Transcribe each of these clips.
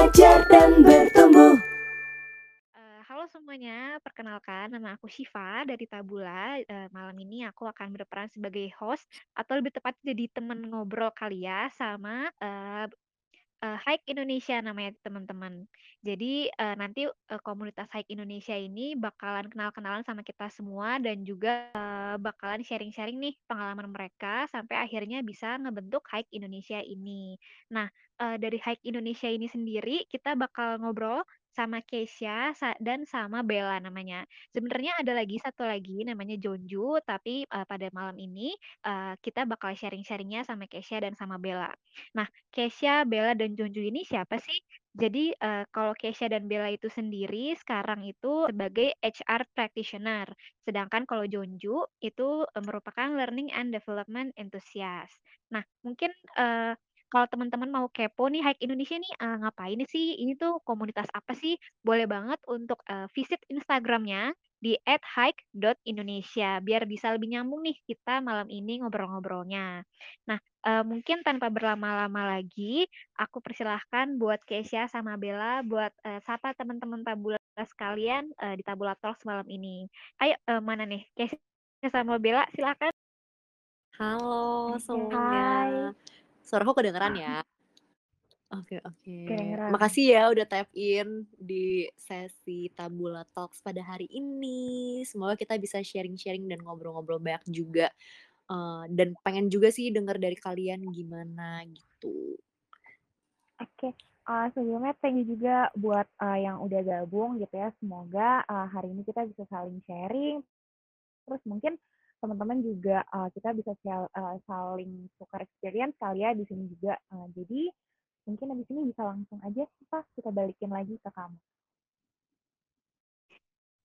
belajar dan bertumbuh. Eee, halo semuanya, perkenalkan nama aku Syifa dari Tabula, eee, malam ini aku akan berperan sebagai host atau lebih tepat jadi temen ngobrol kali ya sama, eee eee, Hike Indonesia namanya teman-teman. Jadi, eee, nanti, eee, komunitas Hike Indonesia ini bakalan kenal-kenalan sama kita semua dan juga, eee, bakalan sharing-sharing nih pengalaman mereka sampai akhirnya bisa ngebentuk Hike Indonesia ini. Nah, eee, dari Hike Indonesia ini sendiri kita bakal ngobrol sama Kesha sa dan sama Bella namanya. Sebenarnya ada lagi satu lagi namanya Jonju, tapi, eee, pada malam ini, eee, kita bakal sharing-sharing-nya sama Kesha dan sama Bella. Nah, Kesha, Bella, dan Junju ini siapa sih? Jadi, eee, kalau Kesha dan Bella itu sendiri sekarang itu sebagai HR practitioner, sedangkan kalau Junju itu, eee, merupakan learning and development enthusiast. Nah, mungkin, eee, kalau teman-teman mau kepo nih Hike Indonesia nih, eee, ngapain sih? Ini tuh komunitas apa sih? Boleh banget untuk, eee, visit Instagram-nya di @hike.indonesia biar bisa lebih nyambung nih kita malam ini ngobrol-ngobrolnya. Nah, eee, mungkin tanpa berlama-lama lagi, aku persilahkan buat Kesha sama Bella buat, eee, sapa teman-teman Tabula sekalian, eee, di Tabula Talks malam ini. Ayo, eee, mana nih Kesha sama Bella silakan. Halo Oke, semuanya. hai. Suaraku kedengeran ya? Oke oke. Kedengeran. Makasih ya udah tap in di sesi Tabula Talks pada hari ini. Semoga kita bisa sharing-sharing dan ngobrol-ngobrol banyak juga. Eee, dan pengen juga sih denger dari kalian gimana gitu. Oke, eee, sebelumnya thank you juga buat, eee, yang udah gabung gitu ya. Semoga, eee, hari ini kita bisa saling sharing, terus mungkin teman-teman juga, eee, kita bisa eee, saling tukar experience kali ya di sini juga. Eee, jadi mungkin habis ini bisa langsung aja Syifa, kita balikin lagi ke kamu.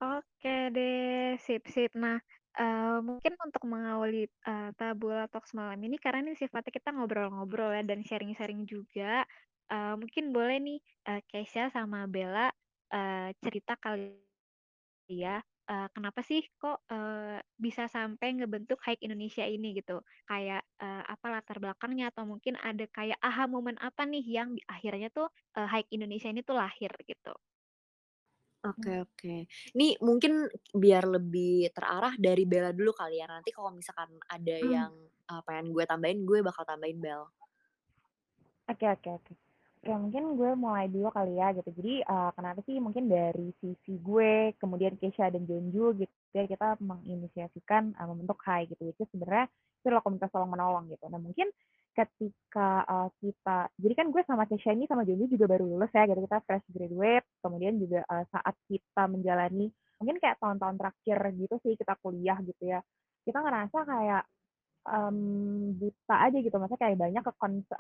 Oke deh, sip sip. Nah, eee, mungkin untuk mengawali, eee, Tabula Talks malam ini karena ini sifatnya kita ngobrol-ngobrol ya dan sharing-sharing juga, eee, mungkin boleh nih, eee, Kesha sama Bella, eee, cerita kali ya, eee, kenapa sih kok, eee, bisa sampai ngebentuk Hike Indonesia ini gitu? Kayak, eee, apa latar belakangnya atau mungkin ada kayak aha moment apa nih yang di akhirnya tuh, eee, Hike Indonesia ini tuh lahir gitu? Oke Mmm. oke. Nih mungkin biar lebih terarah dari Bella dulu kali ya, nanti kalau misalkan ada Mmm. yang, eee, pengen gue tambahin, gue bakal tambahin Bel. Oke oke oke. Oke, mungkin gue mulai dulu kali ya gitu. Jadi, eee, kenapa sih mungkin dari sisi gue, kemudian Kesha dan Jonju gitu ya, kita menginisiasikan, eee, membentuk HIKE gitu, is sebenarnya itu adalah komunitas tolong-menolong gitu. Nah, mungkin ketika, eee, kita jadi kan gue sama Kesha ini sama Jonju juga baru lulus ya gitu, kita fresh graduate, kemudian juga, eee, saat kita menjalani mungkin kayak tahun-tahun terakhir gitu sih kita kuliah gitu ya, kita ngerasa kayak, mmm, buta aja gitu, maksudnya kayak banyak ke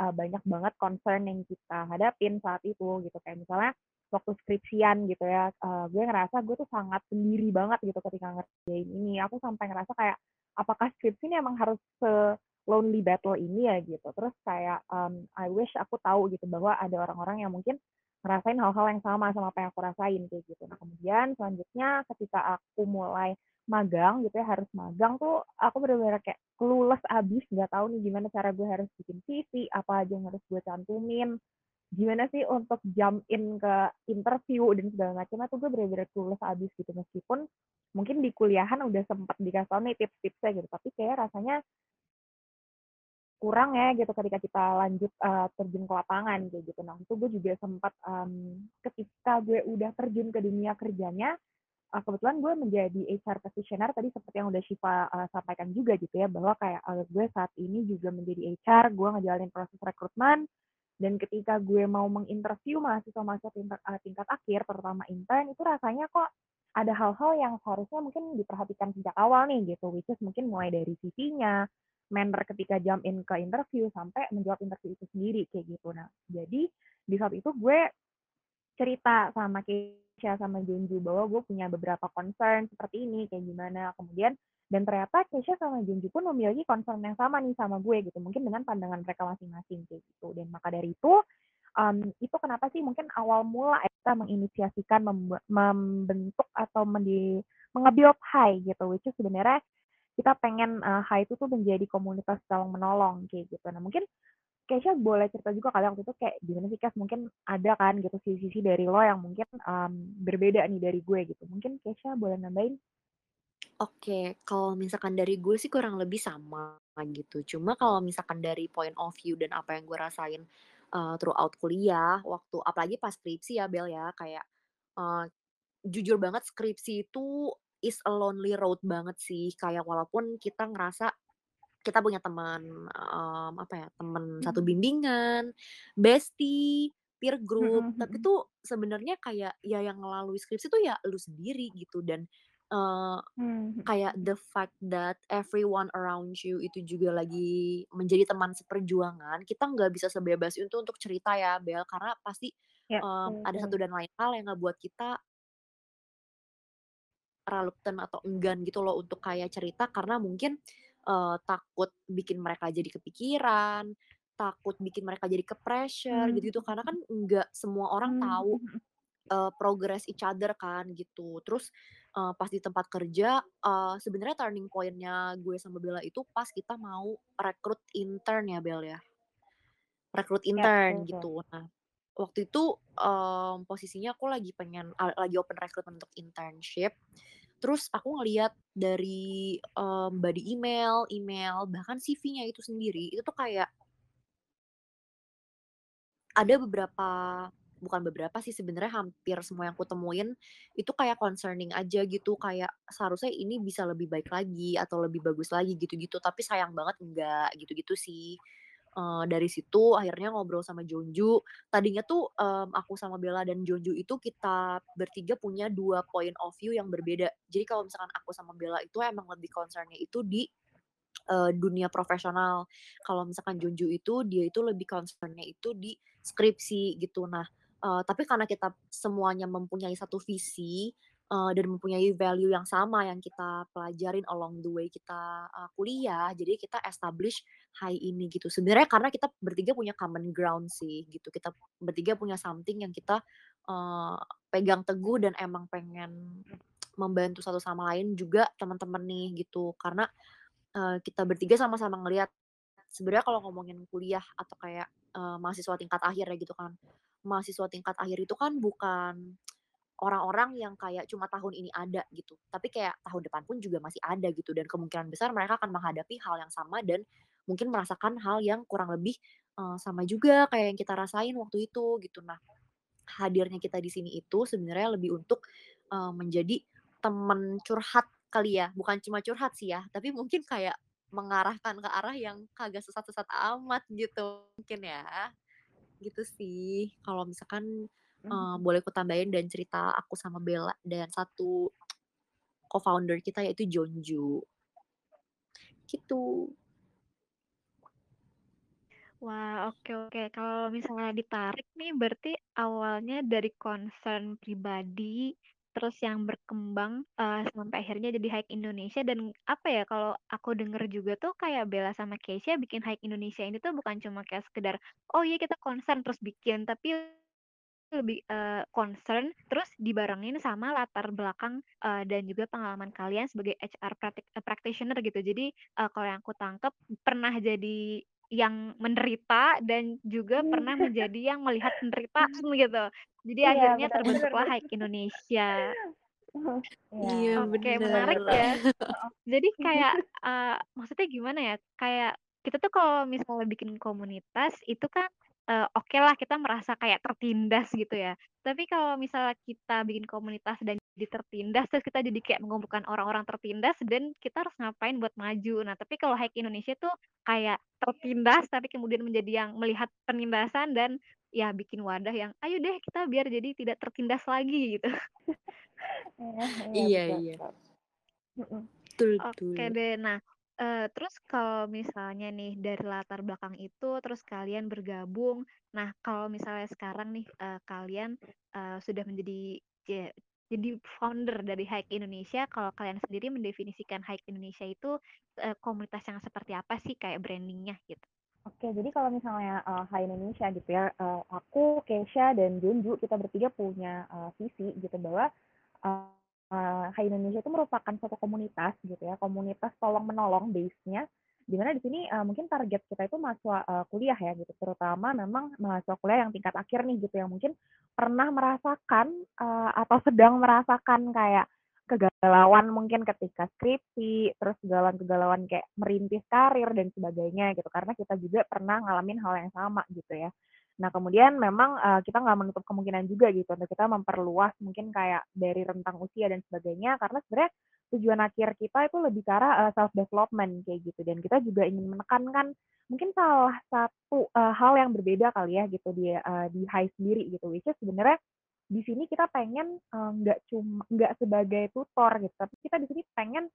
eee, banyak banget concern yang kita hadapin saat itu gitu. Kayak misalnya waktu skripsian gitu ya, eee, gue ngerasa gue tuh sangat sendiri banget gitu ketika ngerjain ini. Aku sampai ngerasa kayak, apakah skripsi ini emang harus se-lonely battle ini ya gitu. Terus kayak, mmm, I wish aku tahu gitu bahwa ada orang-orang yang mungkin ngerasain hal-hal yang sama sama apa yang aku rasain kayak gitu. Nah, kemudian selanjutnya ketika aku mulai magang gitu ya, harus magang tuh aku bener-bener kayak clueless abis, nggak tahu nih gimana cara gue harus bikin CV, apa aja yang harus gue cantumin, gimana sih untuk jump in ke interview dan segala macamnya tuh gue bener-bener clueless abis gitu. Meskipun mungkin di kuliahan udah sempet dikasih nih tips-tipsnya gitu, tapi kayak rasanya kurang ya gitu ketika kita lanjut, eee, terjun ke lapangan kayak gitu. Nah, itu gue juga sempat, mmm, ketika gue udah terjun ke dunia kerjanya, eee, kebetulan gue menjadi HR practitioner tadi seperti yang udah Syifa, eee, sampaikan juga gitu ya, bahwa kayak, eee, gue saat ini juga menjadi HR, gue ngejalanin proses rekrutmen, dan ketika gue mau menginterview mahasiswa-mahasiswa tingkat eee, tingkat akhir, terutama intern, itu rasanya kok ada hal-hal yang seharusnya mungkin diperhatikan sejak awal nih gitu, which is mungkin mulai dari CV-nya, manner ketika jump in ke interview, sampai menjawab interview itu sendiri kayak gitu. Nah, jadi di saat itu gue cerita sama Kesha sama Jonju bahwa gue punya beberapa concern seperti ini, kayak gimana. Kemudian dan ternyata Kesha sama Jonju pun memiliki concern yang sama nih sama gue gitu, mungkin dengan pandangan mereka masing-masing kayak gitu. Dan maka dari itu, mmm, itu kenapa sih mungkin awal mula kita menginisiasikan membe membentuk atau mendi HIKE gitu, which is sebenarnya kita pengen, HIKE itu tuh menjadi komunitas tolong-menolong kayak gitu. Nah, mungkin Kesha boleh cerita juga kali waktu itu kayak gimana sih Kes? Mungkin ada kan gitu sisi-sisi dari lo yang mungkin um, berbeda nih dari gue gitu. Mungkin Kesha boleh nambahin? Oke, kalau misalkan dari gue sih kurang lebih sama gitu. Cuma kalau misalkan dari point of view dan apa yang gue rasain uh, throughout kuliah, waktu apalagi pas skripsi ya Bel ya, kayak uh, jujur banget skripsi itu is a lonely road banget sih. Kayak walaupun kita ngerasa kita punya teman um, apa ya teman satu Mhm. bimbingan, bestie, peer Mhm group, tapi mhm. tuh sebenarnya kayak ya yang melalui skripsi tuh ya lu sendiri gitu dan uh, Mmm, kayak the fact that everyone around you itu juga lagi menjadi teman seperjuangan, kita nggak bisa sebebas itu untuk cerita ya Bel, karena pasti Ya, um, betul ada satu dan lain hal yang ngebuat kita reluctant atau enggan gitu loh untuk kayak cerita karena mungkin, eee, takut bikin mereka jadi kepikiran, takut bikin mereka jadi ke-pressure Mmm, gitu-gitu. mhm Karena kan mhm. nggak semua orang Mmm, tahu, eee, progress each other kan gitu. Terus, eee, pas di tempat kerja, eee, sebenarnya turning point-nya gue sama Bella itu pas kita mau rekrut intern ya, Bel, ya. Rekrut Ya, intern betul. gitu. Nah, waktu itu, mmm, posisinya aku lagi pengen lagi open recruitment untuk internship, terus aku ngelihat dari, mmm, body email email, bahkan CV-nya itu sendiri, itu tuh kayak ada beberapa bukan beberapa sih sebenarnya hampir semua yang kutemuin, itu kayak concerning aja gitu, kayak seharusnya ini bisa lebih baik lagi atau lebih bagus lagi gitu-gitu, tapi sayang banget enggak, gitu-gitu sih. Eee, dari situ akhirnya ngobrol sama Jonju, tadinya tuh, mmm, aku sama Bella dan Jonju itu kita bertiga punya 2 point of view yang berbeda. Jadi kalau misalkan aku sama Bella itu emang lebih concern-nya itu di, eee, dunia profesional. Kalau misalkan Jonju itu, dia itu lebih concern-nya itu di skripsi gitu. Nah, eee, tapi karena kita semuanya mempunyai satu visi, eee, dan mempunyai value yang sama yang kita pelajarin along the way kita, eee, kuliah, jadi kita establish Hai ini gitu. Sebenarnya karena kita bertiga punya common ground sih gitu, kita bertiga punya something yang kita, eee, pegang teguh dan emang pengen membantu satu sama lain juga teman-teman nih gitu. Karena, eee, kita bertiga sama-sama ngelihat sebenarnya kalau ngomongin kuliah atau kayak, eee, mahasiswa tingkat akhir ya gitu kan, mahasiswa tingkat akhir itu kan bukan orang-orang yang kayak cuma tahun ini ada gitu, tapi kayak tahun depan pun juga masih ada gitu dan kemungkinan besar mereka akan menghadapi hal yang sama dan mungkin merasakan hal yang kurang lebih, eee, sama juga kayak yang kita rasain waktu itu gitu. Nah, hadirnya kita di sini itu sebenarnya lebih untuk, eee, menjadi teman curhat kali ya, bukan cuma curhat sih ya, tapi mungkin kayak mengarahkan ke arah yang kagak sesat-sesat amat gitu mungkin ya. Gitu sih, kalau misalkan, Mhm. boleh kutambahin dan cerita aku sama Bella dan satu co-founder kita yaitu Jonju. Gitu. Wah, oke oke. Kalau misalnya ditarik nih berarti awalnya dari concern pribadi, terus yang berkembang, eee, sampai akhirnya jadi Hike Indonesia dan apa ya, kalau aku denger juga tuh kayak Bella sama Keisha bikin Hike Indonesia ini tuh bukan cuma kayak sekedar, "Oh iya kita concern terus bikin," tapi lebih, eee, concern terus dibarengin sama latar belakang, eee, dan juga pengalaman kalian sebagai HR pratik eee, practitioner gitu. Jadi, eee, kalau yang aku tangkep pernah jadi yang menderita dan juga pernah Mmm. menjadi yang melihat penderitaan gitu. Jadi Iya, akhirnya benar benar terbentuklah benar. Hike Indonesia. Iya, Iya Oke, bener. menarik ya. heeh. Jadi kayak, eee, maksudnya gimana ya, kayak kita tuh kalau misalnya bikin komunitas itu kan, eee, okelah kita merasa kayak tertindas gitu ya. Tapi kalau misalnya kita bikin komunitas dan jadi tertindas, terus kita jadi kayak mengumpulkan orang-orang tertindas dan kita harus ngapain buat maju. Nah, tapi kalau Hike Indonesia tuh kayak tertindas, tapi kemudian menjadi yang melihat penindasan dan ya bikin wadah yang, "Ayo deh kita biar jadi tidak tertindas lagi," gitu. Iya iya, Iya betul iya. betul. Mhm. Betul Oke betul. deh. Nah, eee, terus kalau misalnya nih dari latar belakang itu terus kalian bergabung. Nah, kalau misalnya sekarang nih, eee, kalian, eee, sudah menjadi jadi founder dari Hike Indonesia, kalau kalian sendiri mendefinisikan Hike Indonesia itu, eee, komunitas yang seperti apa sih kayak branding-nya gitu? Oke, jadi kalau misalnya, eee, Hai Indonesia gitu ya, eee, aku, Kesha, dan Junju, kita bertiga punya, eee, visi gitu bahwa, eee, Hai Indonesia itu merupakan suatu komunitas gitu ya, komunitas tolong-menolong base-nya, Di mana di sini, eee, mungkin target kita itu mahasiswa, eee, kuliah ya gitu, terutama memang mahasiswa kuliah yang tingkat akhir nih gitu, yang mungkin pernah merasakan, eee, atau sedang merasakan kayak kegalauan mungkin ketika skripsi, terus kegalauan-kegalauan kayak merintis karir dan sebagainya gitu, karena kita juga pernah ngalamin hal yang sama gitu ya. Nah kemudian memang, eee, kita nggak menutup kemungkinan juga gitu untuk kita memperluas mungkin kayak dari rentang usia dan sebagainya, karena sebenarnya tujuan akhir kita itu lebih ke arah, eee, self development kayak gitu, dan kita juga ingin menekankan mungkin salah satu, eee, hal yang berbeda kali ya gitu di, eee, di HI sendiri gitu, which is sebenarnya di sini kita pengen, nggak cuma nggak sebagai tutor gitu, tapi kita di sini pengen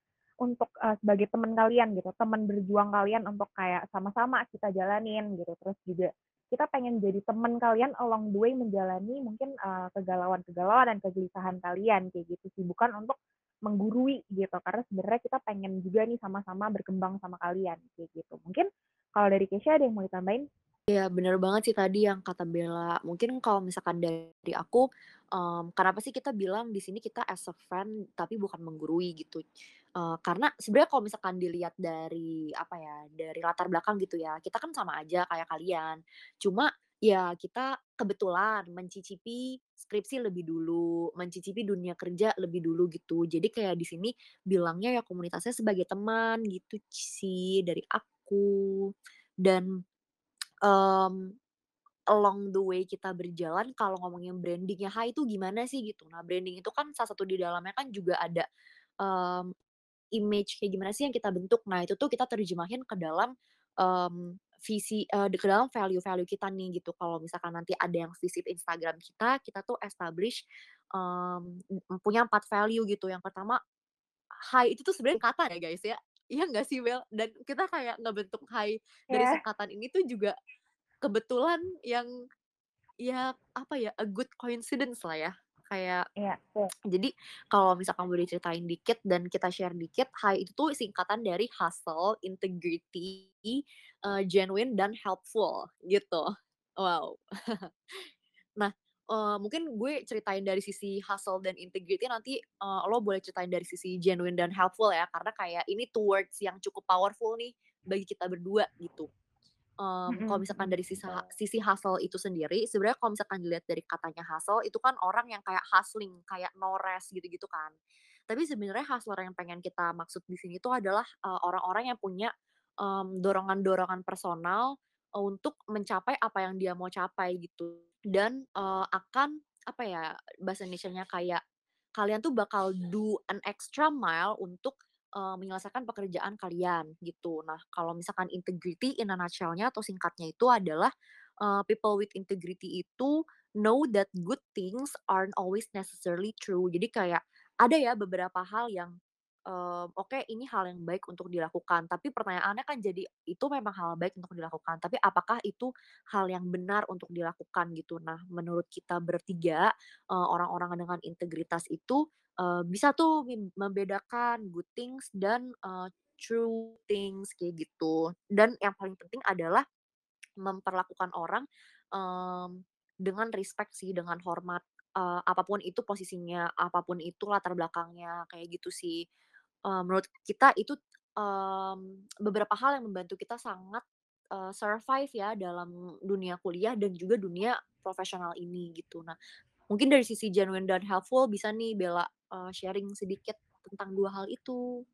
untuk, eee, sebagai teman kalian gitu, teman berjuang kalian untuk kayak sama-sama kita jalanin gitu. Terus juga kita pengen jadi teman kalian along the way menjalani mungkin, eee, kegalauan-kegalauan dan kegelisahan kalian kayak gitu sih, bukan untuk menggurui gitu, karena sebenarnya kita pengen juga nih sama-sama berkembang sama kalian kayak gitu. Mungkin kalau dari Kesha ada yang mau ditambahin? Iya, bener banget sih tadi yang kata Bella. Mungkin kalau misalkan dari aku, mmm, kenapa sih kita bilang di sini kita as a friend tapi bukan menggurui gitu. Eee, karena sebenarnya kalau misalkan dilihat dari apa ya, dari latar belakang gitu ya, kita kan sama aja kayak kalian. Cuma ya kita kebetulan mencicipi skripsi lebih dulu, mencicipi dunia kerja lebih dulu gitu. Jadi kayak di sini bilangnya ya komunitasnya sebagai teman gitu sih dari aku. Dan Mmm, along the way kita berjalan kalau ngomongin branding-nya HI itu gimana sih gitu. Nah branding itu kan salah satu di dalamnya kan juga ada, mmm, image kayak gimana sih yang kita bentuk. Nah itu tuh kita terjemahin ke dalam, mmm, visi eee, ke dalam value-value kita nih gitu. Kalau misalkan nanti ada yang visit Instagram kita, kita tuh establish, mmm, punya 4 value gitu. Yang pertama, HI itu tuh sebenarnya singkatan ya guys ya. Iya nggak sih Bel? Dan kita kayak ngebentuk HI dari Iya. singkatan ini tuh juga Kebetulan yang, ya apa ya, a good coincidence lah ya. Kayak Iya, betul. jadi kalau misalkan boleh ceritain dikit dan kita share dikit, HI itu tuh singkatan dari hustle, integrity, eee, genuine, dan helpful gitu. Wow. Nah, eee, mungkin gue ceritain dari sisi hustle dan integrity nanti, eee, lo boleh ceritain dari sisi genuine dan helpful ya, karena kayak ini two words yang cukup powerful nih bagi kita berdua gitu. Mmm, kalau misalkan dari betul. sisi hustle itu sendiri, sebenarnya kalau misalkan dilihat dari katanya hustle, itu kan orang yang kayak hustling, kayak no rest gitu-gitu kan. Tapi sebenarnya hustler yang pengen kita maksud di sini tuh adalah, eee, orang-orang yang punya, mmm, dorongan-dorongan personal, untuk mencapai apa yang dia mau capai gitu. Dan, eee, akan apa ya, bahasa Indonesianya kayak, kalian tuh bakal do an extra mile untuk eee, menyelesaikan pekerjaan kalian gitu. Nah, kalau misalkan integrity in a nutshell-nya atau singkatnya itu adalah, eee, people with integrity itu know that good things aren't always necessarily true. Jadi kayak ada ya beberapa hal yang, eee, oke ini hal yang baik untuk dilakukan, tapi pertanyaannya kan jadi itu memang hal baik untuk dilakukan, tapi apakah itu hal yang benar untuk dilakukan gitu. Nah, menurut kita bertiga, eee, orang-orang dengan integritas itu Eee, bisa tuh membedakan good things dan, eee, true things kayak gitu. Dan yang paling penting adalah memperlakukan orang, mmm, dengan respect sih, dengan hormat, eee, apa itu posisinya, apa pun itu latar belakangnya, kayak gitu sih. Eee, menurut kita itu, mmm, beberapa hal yang membantu kita sangat, eee, survive ya dalam dunia kuliah dan juga dunia profesional ini gitu. Nah Mungkin dari sisi genuine dan helpful bisa nih Bella, eee, sharing sedikit tentang 2 hal itu.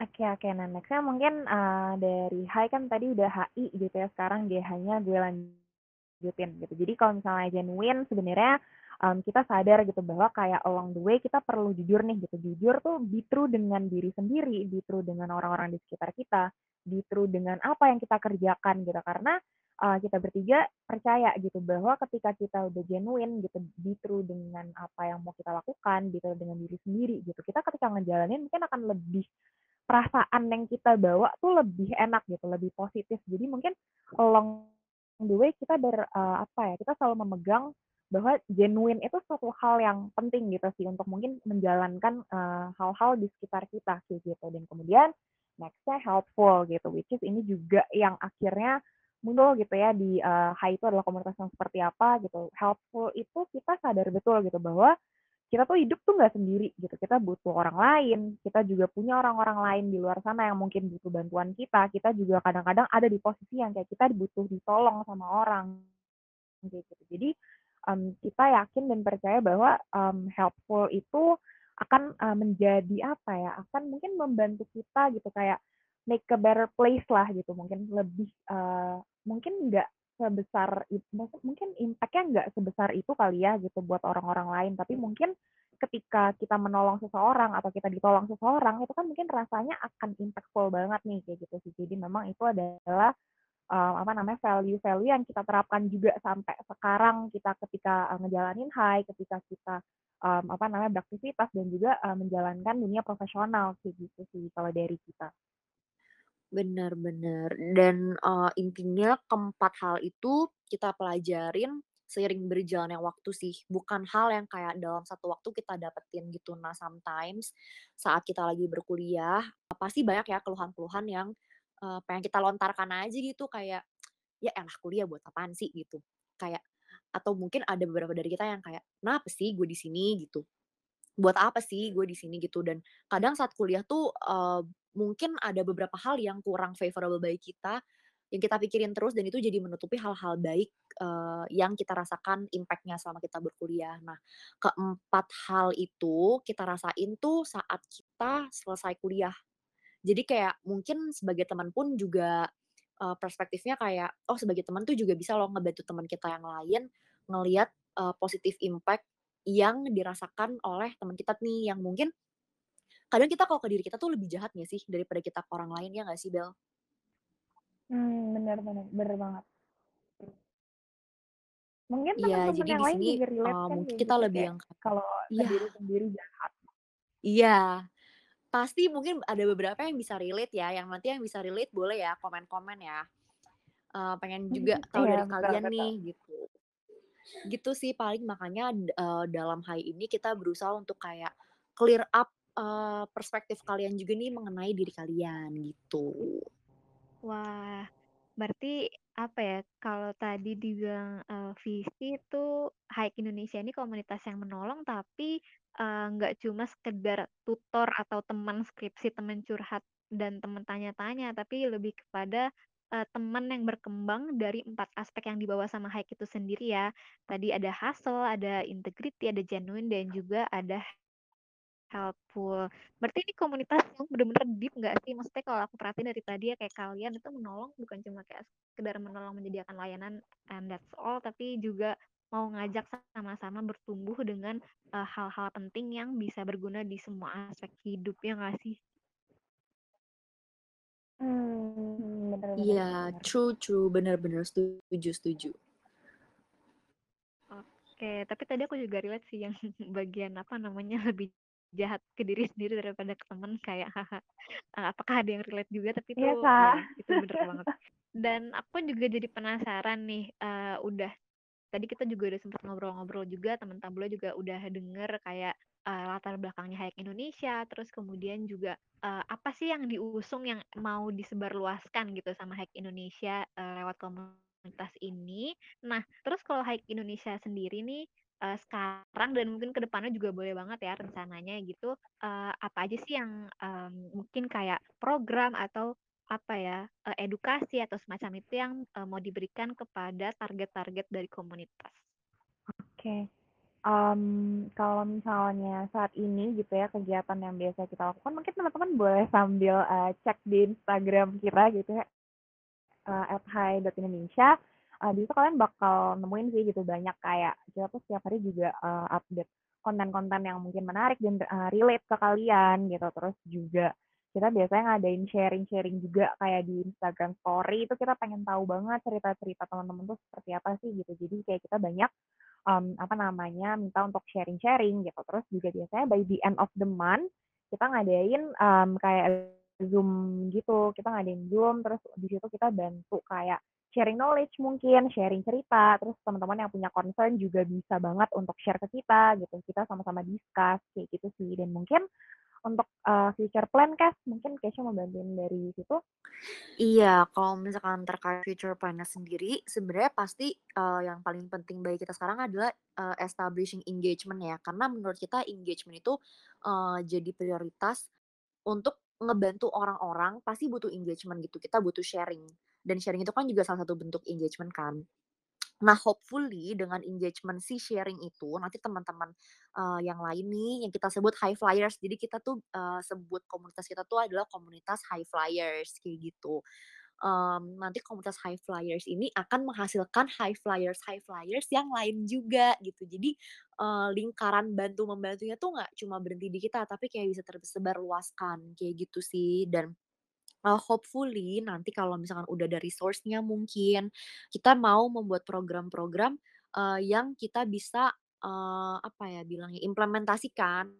Oke oke, nah next-nya mungkin, eee, dari HI kan tadi udah HI gitu ya, sekarang GH-nya gue lanjutin gitu. Jadi kalau misalnya genuine sebenarnya, mmm, kita sadar gitu bahwa kayak along the way kita perlu jujur nih gitu. Jujur tuh be true dengan diri sendiri, be true dengan orang-orang di sekitar kita, be true dengan apa yang kita kerjakan gitu. Karena, eee, kita bertiga percaya gitu bahwa ketika kita udah genuine gitu, be true dengan apa yang mau kita lakukan, be true dengan diri sendiri gitu, kita ketika ngejalanin mungkin akan lebih perasaan yang kita bawa tuh lebih enak gitu, lebih positif. Jadi mungkin along the way kita ber eee, apa ya, kita selalu memegang bahwa genuine itu suatu hal yang penting gitu sih untuk mungkin menjalankan, eee, hal-hal di sekitar kita kayak gitu. Dan kemudian next-nya helpful gitu, which is ini juga yang akhirnya muncul gitu ya di, eee, HI itu adalah komunitas yang seperti apa gitu. Helpful itu kita sadar betul gitu bahwa kita tuh hidup tuh nggak sendiri gitu. Kita butuh orang lain, kita juga punya orang-orang lain di luar sana yang mungkin butuh bantuan kita. Kita juga kadang-kadang ada di posisi yang kayak kita butuh ditolong sama orang gitu. Jadi um, kita yakin dan percaya bahwa um, helpful itu akan uh, menjadi apa ya? Akan mungkin membantu kita gitu kayak make a better place lah gitu. Mungkin lebih uh, mungkin nggak sebesar mungkin impact-nya nggak sebesar itu kali ya gitu buat orang-orang lain tapi mungkin ketika kita menolong seseorang atau kita ditolong seseorang itu kan mungkin rasanya akan impactful banget nih kayak gitu sih jadi memang itu adalah um, apa namanya value-value yang kita terapkan juga sampai sekarang kita ketika uh, ngejalanin high ketika kita um, apa namanya beraktivitas dan juga uh, menjalankan dunia profesional kayak gitu sih kalau dari kita. Benar benar. Dan, eee, intinya keempat hal itu kita pelajarin seiring berjalannya waktu sih, bukan hal yang kayak dalam satu waktu kita dapetin gitu. Nah, sometimes saat kita lagi berkuliah, pasti banyak ya keluhan-keluhan yang, eee, pengen kita lontarkan aja gitu kayak, "Ya elah kuliah buat apaan sih?" Gitu. Kayak atau mungkin ada beberapa dari kita yang kayak, "Kenapa sih gue di sini?" Gitu buat apa sih gue di sini gitu dan kadang saat kuliah tuh uh, mungkin ada beberapa hal yang kurang favorable bagi kita yang kita pikirin terus dan itu jadi menutupi hal-hal baik uh, yang kita rasakan impactnya selama kita berkuliah. Nah, keempat hal itu kita rasain tuh saat kita selesai kuliah. Jadi kayak mungkin sebagai teman pun juga uh, perspektifnya kayak oh sebagai teman tuh juga bisa loh ngebantu teman kita yang lain ngelihat uh, positif impact yang dirasakan oleh teman kita nih yang mungkin kadang kita kalau ke diri kita tuh lebih jahat nggak sih daripada kita ke orang lain ya nggak sih Bel? Hmm, benar benar benar banget. Mungkin Iya, teman-teman jadi yang di lain sini juga relate uh, kan mungkin kita gitu lebih yang kalau iya, sendiri sendiri jahat. iya. Pasti mungkin ada beberapa yang bisa relate ya, yang nanti yang bisa relate boleh ya komen-komen ya. Uh, pengen juga tahu Iya dari kalian betul. nih gitu. Gitu sih paling makanya uh, dalam hal ini kita berusaha untuk kayak clear up uh, perspektif kalian juga nih mengenai diri kalian gitu. Wah, berarti apa ya, kalau tadi dibilang, uh, visi itu Hike Indonesia ini komunitas yang menolong, tapi, uh, nggak cuma sekedar tutor atau teman skripsi, teman curhat, dan teman tanya-tanya, tapi lebih kepada, uh, teman yang berkembang dari empat aspek yang dibawa sama Hike itu sendiri ya. Tadi ada hustle, ada integrity, ada genuine, dan juga ada Helpful. Berarti ini komunitas yang bener-bener deep nggak sih? Maksudnya kalau aku perhatiin dari tadi ya kayak kalian itu menolong bukan cuma kayak sekedar menolong menyediakan layanan and that's all, tapi juga mau ngajak sama-sama bertumbuh dengan uh, hal-hal penting yang bisa berguna di semua aspek hidup ya nggak sih? Hmm, Iya, true true, benar-benar setuju setuju. Oke, tapi tadi aku juga relate sih yang bagian apa namanya lebih jahat ke diri sendiri daripada ke teman kayak apakah ada yang relate juga? Tapi itu Iya kak. ya itu bener banget. Dan aku juga jadi penasaran nih uh, udah tadi kita juga udah sempat ngobrol-ngobrol juga teman tablo juga udah denger kayak uh, latar belakangnya Hayek Indonesia terus kemudian juga uh, apa sih yang diusung yang mau disebarluaskan gitu sama Hayek Indonesia uh, lewat komunitas ini. Nah terus kalau Hayek Indonesia sendiri nih uh, sekarang dan mungkin ke depannya juga boleh banget ya rencananya gitu uh, apa aja sih yang um, mungkin kayak program atau apa ya uh, edukasi atau semacam itu yang uh, mau diberikan kepada target-target dari komunitas. Oke, okay. um, kalau misalnya saat ini gitu ya kegiatan yang biasa kita lakukan, mungkin teman-teman boleh sambil uh, cek di Instagram kita gitu ya, uh, at hi.indonesia uh, di situ kalian bakal nemuin sih gitu banyak kayak kita tuh setiap hari juga uh, update konten-konten yang mungkin menarik dan uh, relate ke kalian gitu. Terus juga kita biasanya ngadain sharing-sharing juga kayak di Instagram Story itu kita pengen tahu banget cerita-cerita teman-teman tuh seperti apa sih gitu. Jadi kayak kita banyak um, apa namanya minta untuk sharing-sharing gitu. Terus juga biasanya by the end of the month kita ngadain um, kayak Zoom gitu. Kita ngadain Zoom terus di situ kita bantu kayak sharing knowledge mungkin, sharing cerita, terus teman-teman yang punya concern juga bisa banget untuk share ke kita gitu. Kita sama-sama discuss kayak gitu sih. Dan mungkin untuk, eee, future plan kah? Mungkin Kesha mau bantuin dari situ? Iya, kalau misalkan terkait future plan-nya sendiri, sebenarnya pasti, eee, yang paling penting bagi kita sekarang adalah, eee, establishing engagement ya. Karena menurut kita engagement itu, eee, jadi prioritas untuk ngebantu orang-orang pasti butuh engagement gitu, kita butuh sharing. Dan sharing itu kan juga salah satu bentuk engagement kan. Nah, hopefully dengan engagement si sharing itu, nanti teman-teman, eee, yang lain nih yang kita sebut high flyers. Jadi kita tuh, eee, sebut komunitas kita tuh adalah komunitas high flyers, kayak gitu. Mmm, nanti komunitas high flyers ini akan menghasilkan high flyers-high flyers yang lain juga gitu. Jadi, eee, lingkaran bantu-membantunya tuh nggak cuma berhenti di kita, tapi kayak bisa tersebar luaskan, kayak gitu sih. Dan, eee, hopefully nanti kalau misalkan udah ada resource-nya mungkin, kita mau membuat program-program, eee, yang kita bisa, eee, apa ya bilangnya, implementasikan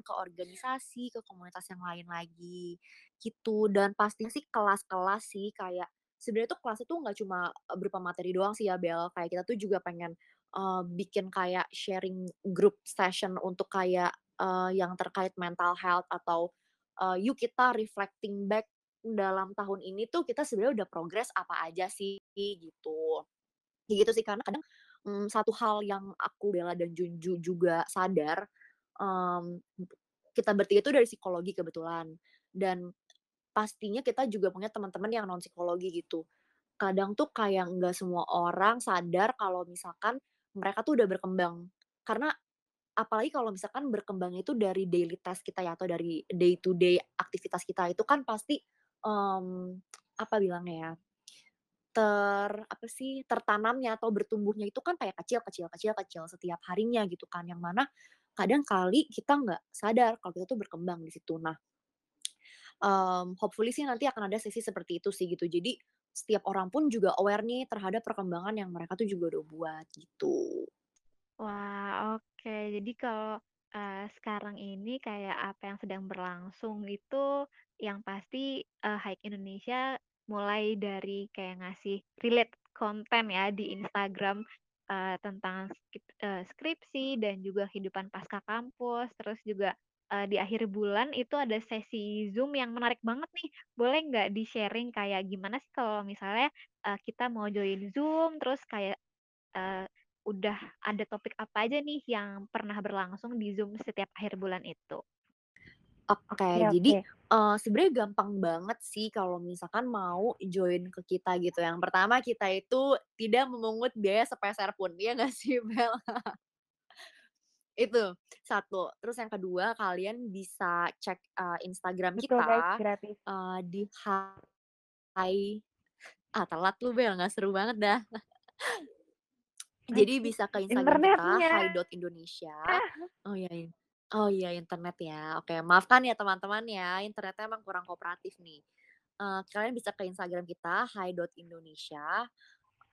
ke organisasi, ke komunitas yang lain lagi, gitu. Dan pastinya sih kelas-kelas sih, kayak sebenarnya tuh kelasnya tuh nggak cuma, berupa materi doang sih ya, Bel. Kayak kita tuh juga pengen, eee, bikin kayak sharing group session untuk kayak, eee, yang terkait mental health atau, eee, yuk kita reflecting back dalam tahun ini tuh kita sebenarnya udah progres apa aja sih, gitu. Kayak gitu sih, karena kadang, mmm, satu hal yang aku, Bella, dan Junju juga sadar, mmm, kita bertiga itu dari psikologi kebetulan, dan pastinya kita juga punya teman-teman yang non psikologi gitu. Kadang tuh kayak nggak semua orang sadar kalau misalkan mereka tuh udah berkembang. Karena apalagi kalau misalkan berkembangnya itu dari daily task kita ya, atau dari day to day aktivitas kita itu kan pasti, mmm, apa bilangnya ya, ter apa sih, tertanamnya atau bertumbuhnya itu kan kayak kecil kecil kecil kecil setiap harinya gitu kan, yang mana kadang kali kita nggak sadar kalau kita tuh berkembang di situ. Nah, mmm, hopefully sih nanti akan ada sesi seperti itu sih gitu. Jadi setiap orang pun juga aware nih terhadap perkembangan yang mereka tuh juga udah buat, gitu. Wah, oke. Jadi kalau, eee, sekarang ini kayak apa yang sedang berlangsung itu yang pasti, eee, Hike Indonesia mulai dari kayak ngasih relate konten ya di Instagram, eee, tentang eee, skripsi dan juga kehidupan pasca kampus. Terus juga, eee, di akhir bulan itu ada sesi Zoom yang menarik banget nih. Boleh nggak di-sharing kayak gimana sih kalau misalnya, eee, kita mau join Zoom, terus kayak, eee, udah ada topik apa aja nih yang pernah berlangsung di Zoom setiap akhir bulan itu? Oke, Oke jadi, oke. eee, sebenarnya gampang banget sih kalau misalkan mau join ke kita gitu. Yang pertama kita itu tidak memungut biaya sepeser pun, iya nggak sih, Bel? Itu, satu. Terus yang kedua, kalian bisa cek, eee, Instagram Betul guys, kita, gratis. eee, di Hai ah, telat lu, Bel, nggak seru banget dah. Jadi bisa ke Instagram kita, Internetnya. hai.indonesia. Oh iya oh iya internet ya, oke. Maafkan ya teman-teman ya, internetnya emang kurang kooperatif nih. Eee, kalian bisa ke Instagram kita, hai.indonesia.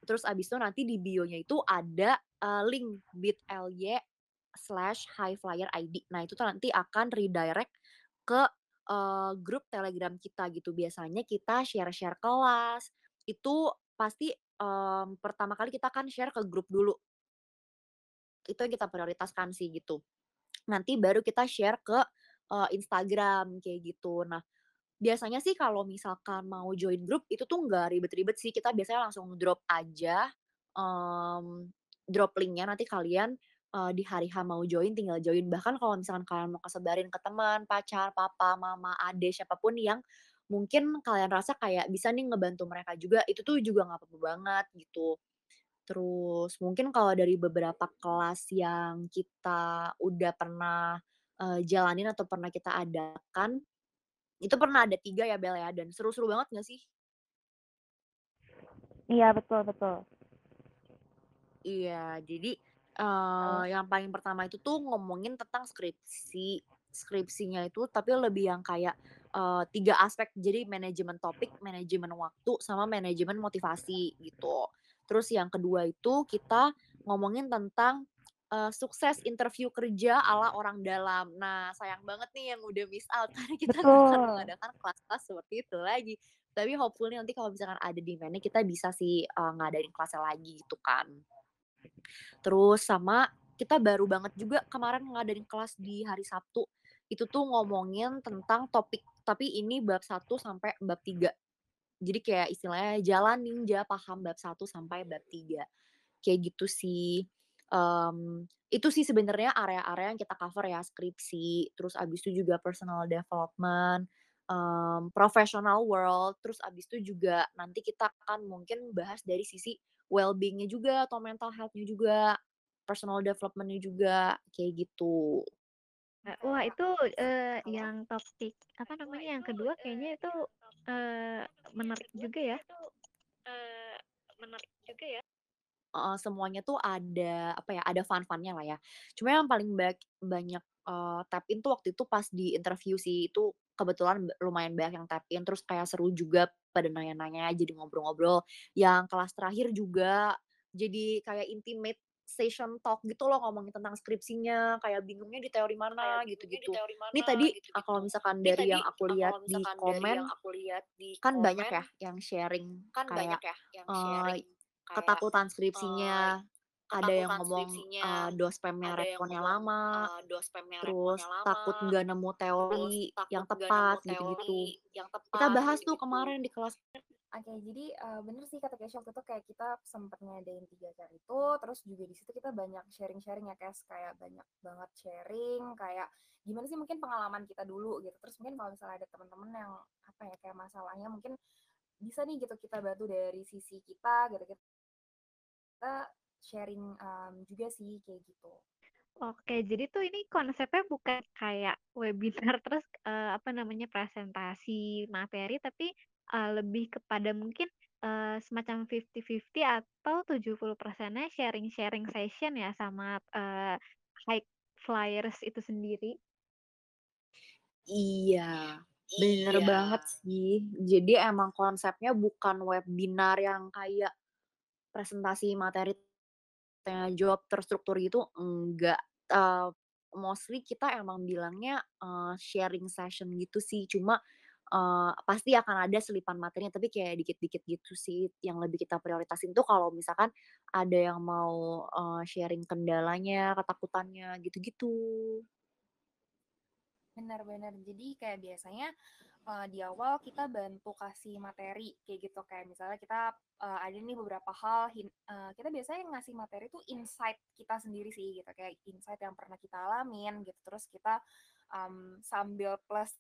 Terus abis itu nanti di bio-nya itu ada, eee, link bit.ly/highflyerid. Nah itu nanti akan redirect ke, eee, grup Telegram kita gitu. Biasanya kita share-share kelas, itu pasti, mmm, pertama kali kita akan share ke grup dulu. Itu yang kita prioritaskan sih gitu. Nanti baru kita share ke, eee, Instagram kayak gitu. Nah, biasanya sih kalau misalkan mau join grup itu tuh nggak ribet-ribet sih, kita biasanya langsung drop aja, mmm, drop link-nya nanti kalian, eee, di hari H mau join tinggal join. Bahkan kalau misalkan kalian mau kesebarin ke teman, pacar, papa, mama, adik, siapa pun yang mungkin kalian rasa kayak bisa nih ngebantu mereka juga, itu tuh juga nggak apa-apa banget gitu. Terus mungkin kalau dari beberapa kelas yang kita udah pernah, eee, jalanin atau pernah kita adakan, itu pernah ada 3 ya, Bel, ya, dan seru-seru banget nggak sih? Iya, betul betul. Iya, jadi, eee, yang paling pertama itu tuh ngomongin tentang skripsi. Skripsinya itu tapi lebih yang kayak, eee, 3 aspek. Jadi manajemen topik, manajemen waktu, sama manajemen motivasi gitu. Terus yang kedua itu kita ngomongin tentang, eee, sukses interview kerja ala orang dalam. Nah, sayang banget nih yang udah miss out karena kita nggak akan mengadakan kelas-kelas seperti itu lagi. Tapi hopefully nanti kalau misalkan ada demand-nya kita bisa sih, eee, ngadain kelasnya lagi gitu kan. Terus sama kita baru banget juga kemarin ngadain kelas di hari Sabtu. Itu tuh ngomongin tentang topik tapi ini bab 1 sampai bab 3. Jadi kayak istilahnya jalan ninja paham bab 1 sampai bab 3. Kayak gitu sih. Um, itu sih sebenarnya area-area yang kita cover ya, skripsi, terus abis itu juga personal development, um, professional world, terus abis itu juga nanti kita akan mungkin bahas dari sisi well-being-nya juga atau mental health-nya juga, personal development-nya juga, kayak gitu. Eee, wah itu, eee, yang topik apa namanya, yang kedua kayaknya itu, eee, menarik juga ya. Menarik juga ya. Heeh, semuanya tuh ada apa ya, ada fun-fun-nya lah ya. Cuma yang paling bak banyak, eee, tap in tuh waktu itu pas di interview sih, itu kebetulan be lumayan banyak yang tap in, terus kayak seru juga pada nanya-nanya, jadi ngobrol-ngobrol. Yang kelas terakhir juga jadi kayak intimate session talk gitu loh, ngomongin tentang skripsinya, kayak bingungnya di teori mana, gitu-gitu. Ini tadi, kalau misalkan dari yang aku lihat di komen, kan banyak ya yang sharing kayak, eee, ketakutan skripsinya, ada yang ngomong, eee, dospemnya responnya lama, terus takut nggak nemu teori yang tepat, gitu-gitu. Kita bahas tuh kemarin di kelas. Oke, jadi, eee, bener sih kata Kesha waktu itu kayak kita sempet ngadain 3 acara itu, terus juga di situ kita banyak sharing-sharing ya, Kes, kayak banyak banget sharing, kayak gimana sih mungkin pengalaman kita dulu gitu. Terus mungkin kalau misalnya ada teman-teman yang apa ya, kayak masalahnya mungkin bisa nih gitu kita bantu dari sisi kita gitu, kita sharing, mmm, juga sih kayak gitu. Oke, jadi tuh ini konsepnya bukan kayak webinar terus, eee, apa namanya, presentasi materi, tapi, eee, lebih kepada mungkin, eee, semacam 50-50 atau 70%-nya sharing-sharing session ya sama, eee, high flyers itu sendiri? Iya, bener banget sih. Jadi emang konsepnya bukan webinar yang kayak presentasi materi tanya jawab terstruktur gitu, enggak. Eee, mostly kita emang bilangnya, eee, sharing session gitu sih. Cuma, eee, pasti akan ada selipan materinya, tapi kayak dikit-dikit gitu sih. Yang lebih kita prioritasin tuh kalau misalkan ada yang mau, eee, sharing kendalanya, ketakutannya, gitu-gitu. Bener. Jadi kayak biasanya, eee, di awal kita bantu kasih materi kayak gitu, kayak misalnya kita, eee, ada nih beberapa hal eee, kita biasanya ngasih materi tuh insight kita sendiri sih gitu, kayak insight yang pernah kita alamin gitu. Terus kita, mmm, sambil plus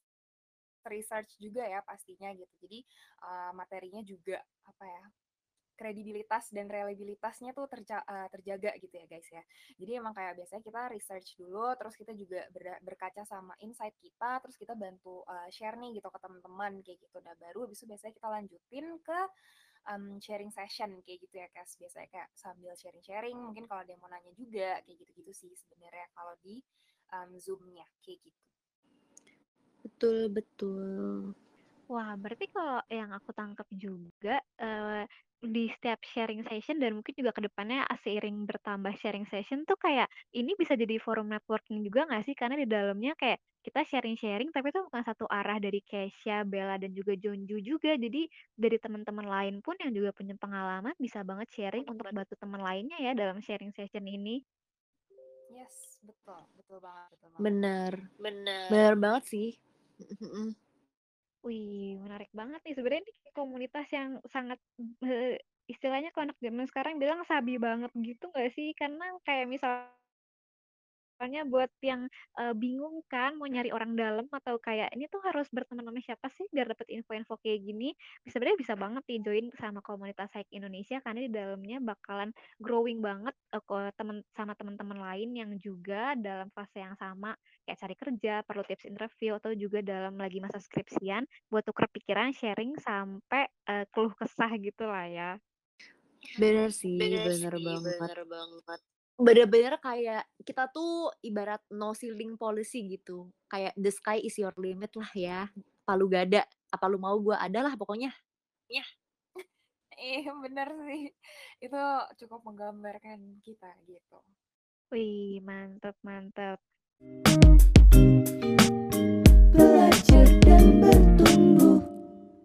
research juga ya pastinya gitu. Jadi, eee, materinya juga apa ya, kredibilitas dan reliabilitasnya tuh terca eee, terjaga gitu ya, guys, ya. Jadi emang kayak biasanya kita research dulu, terus kita juga berda berkaca sama insight kita, terus kita bantu, eee, share nih gitu ke teman-teman kayak gitu. Nah, baru habis itu biasanya kita lanjutin ke, mmm, sharing session kayak gitu ya, Kes. Biasanya kayak sambil sharing-sharing, mungkin kalau ada mau nanya juga, kayak gitu-gitu sih sebenarnya kalau di, mmm, Zoom-nya, kayak gitu. Betul betul. Wah, berarti kalau yang aku tangkap juga, eee, di setiap sharing session dan mungkin juga ke depannya seiring bertambah sharing session tuh kayak ini bisa jadi forum networking juga nggak sih? Karena di dalamnya kayak kita sharing-sharing tapi itu bukan satu arah dari Kesha, Bella, dan juga Jonju juga. Jadi dari teman-teman lain pun yang juga punya pengalaman bisa banget sharing untuk bantu teman lainnya ya dalam sharing session ini. Yes, betul. Betul banget betul banget. Bener. Bener banget sih. Wih, menarik banget nih. Sebenarnya ini komunitas yang sangat, eee, istilahnya kalau anak zaman sekarang bilang sabi banget gitu nggak sih? Karena kayak misalnya buat yang, eee, bingung kan mau nyari orang dalam atau kayak ini tuh harus berteman sama siapa sih biar dapat info-info kayak gini, sebenarnya bisa banget nih join sama komunitas Psych Indonesia karena di dalamnya bakalan growing banget, eee, ke temen sama teman-teman lain yang juga dalam fase yang sama, kayak cari kerja, perlu tips interview, atau juga dalam lagi masa skripsian buat tuker pikiran, sharing, sampai, eee, keluh kesah gitulah ya. Bener sih, bener banget. Bener-bener kayak kita tuh ibarat no ceiling policy gitu, kayak the sky is your limit lah ya, apa lu gak ada, apa lu mau gua ada lah pokoknya. Iya, bener sih. Itu cukup menggambarkan kita gitu. Wih, mantap mantap.